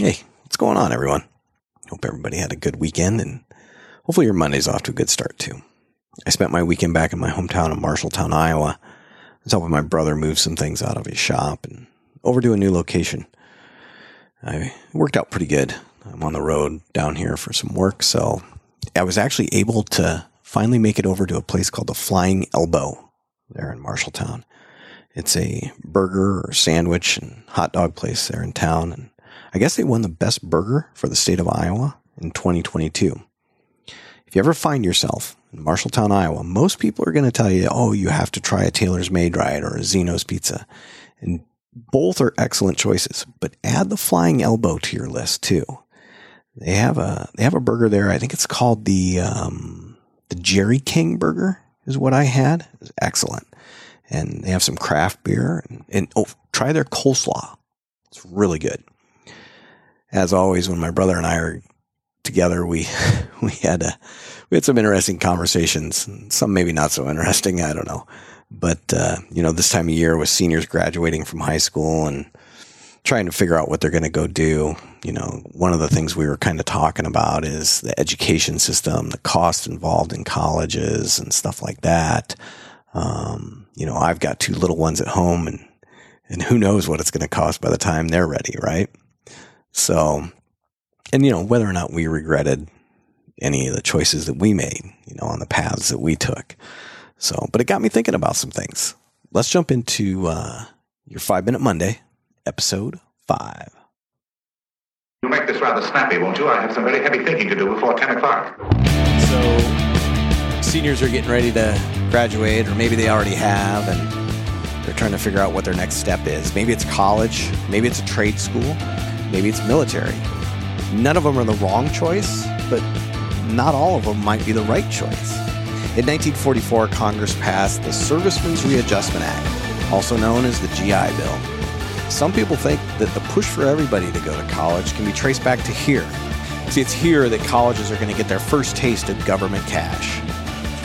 Hey, what's going on, everyone? Hope everybody had a good weekend and hopefully your Monday's off to a good start, too. I spent my weekend back in my hometown of Marshalltown, Iowa. I was helping my brother move some things out of his shop and over to a new location. I worked out pretty good. I'm on the road down here for some work, so I was actually able to finally make it over to a place called the Flying Elbow there in Marshalltown. It's a burger or sandwich and hot dog place there in town, and I guess they won the best burger for the state of Iowa in 2022. If you ever find yourself in Marshalltown, Iowa, most people are going to tell you, oh, you have to try a Taylor's Maid-Rite or a Zeno's Pizza. And both are excellent choices, but add the Flying Elbow to your list too. They have a they have a burger there. I think it's called the um, the Jerry King burger is what I had. It's excellent, and they have some craft beer and, and oh, try their coleslaw. It's really good as always, when my brother and I are together, we we had a we had some interesting conversations. Some maybe not so interesting. I don't know, but uh, you know, this time of year with seniors graduating from high school and trying to figure out what they're going to go do. You know, one of the things we were kind of talking about is the education system, the cost involved in colleges and stuff like that. Um, you know, I've got two little ones at home and and who knows what it's going to cost by the time they're ready, right? So, and you know, whether or not we regretted any of the choices that we made, you know, on the paths that we took. So, but it got me thinking about some things. Let's jump into uh, your five minute Monday, episode five. You'll make this rather snappy, won't you? I have some very heavy thinking to do before 10 o'clock. So, seniors are getting ready to graduate, or maybe they already have, and they're trying to figure out what their next step is. Maybe it's college, maybe it's a trade school, maybe it's military. None of them are the wrong choice, but not all of them might be the right choice. In 1944, Congress passed the Servicemen's Readjustment Act, also known as the GI Bill. Some people think that the push for everybody to go to college can be traced back to here. See, it's here that colleges are going to get their first taste of government cash.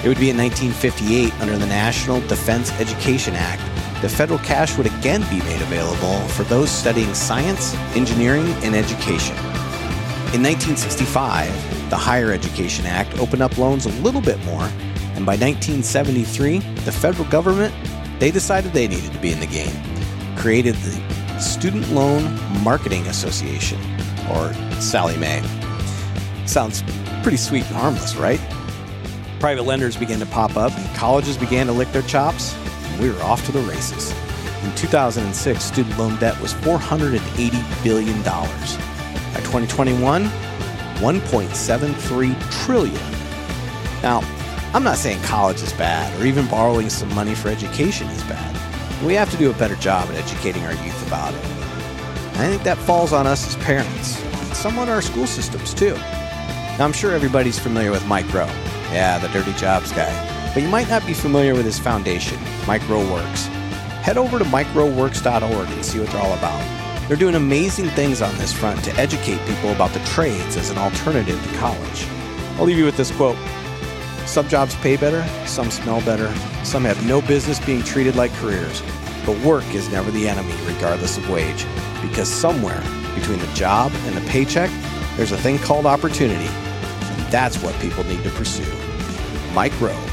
It would be in 1958 under the National Defense Education Act the federal cash would again be made available for those studying science, engineering, and education. In 1965, the Higher Education Act opened up loans a little bit more, and by 1973, the federal government they decided they needed to be in the game, created the Student Loan Marketing Association, or Sallie Mae. Sounds pretty sweet and harmless, right? Private lenders began to pop up, colleges began to lick their chops, we were off to the races. In 2006, student loan debt was $480 billion. By 2021, 1.73 trillion. Now, I'm not saying college is bad or even borrowing some money for education is bad. We have to do a better job at educating our youth about it. I think that falls on us as parents, and somewhat our school systems too. Now, I'm sure everybody's familiar with Mike Rowe. Yeah, the dirty jobs guy but you might not be familiar with his foundation, Mike Rowe Works. Head over to mikeroweworks.org and see what they're all about. They're doing amazing things on this front to educate people about the trades as an alternative to college. I'll leave you with this quote Some jobs pay better, some smell better, some have no business being treated like careers. But work is never the enemy, regardless of wage, because somewhere between the job and the paycheck, there's a thing called opportunity. And that's what people need to pursue. Mike Rowe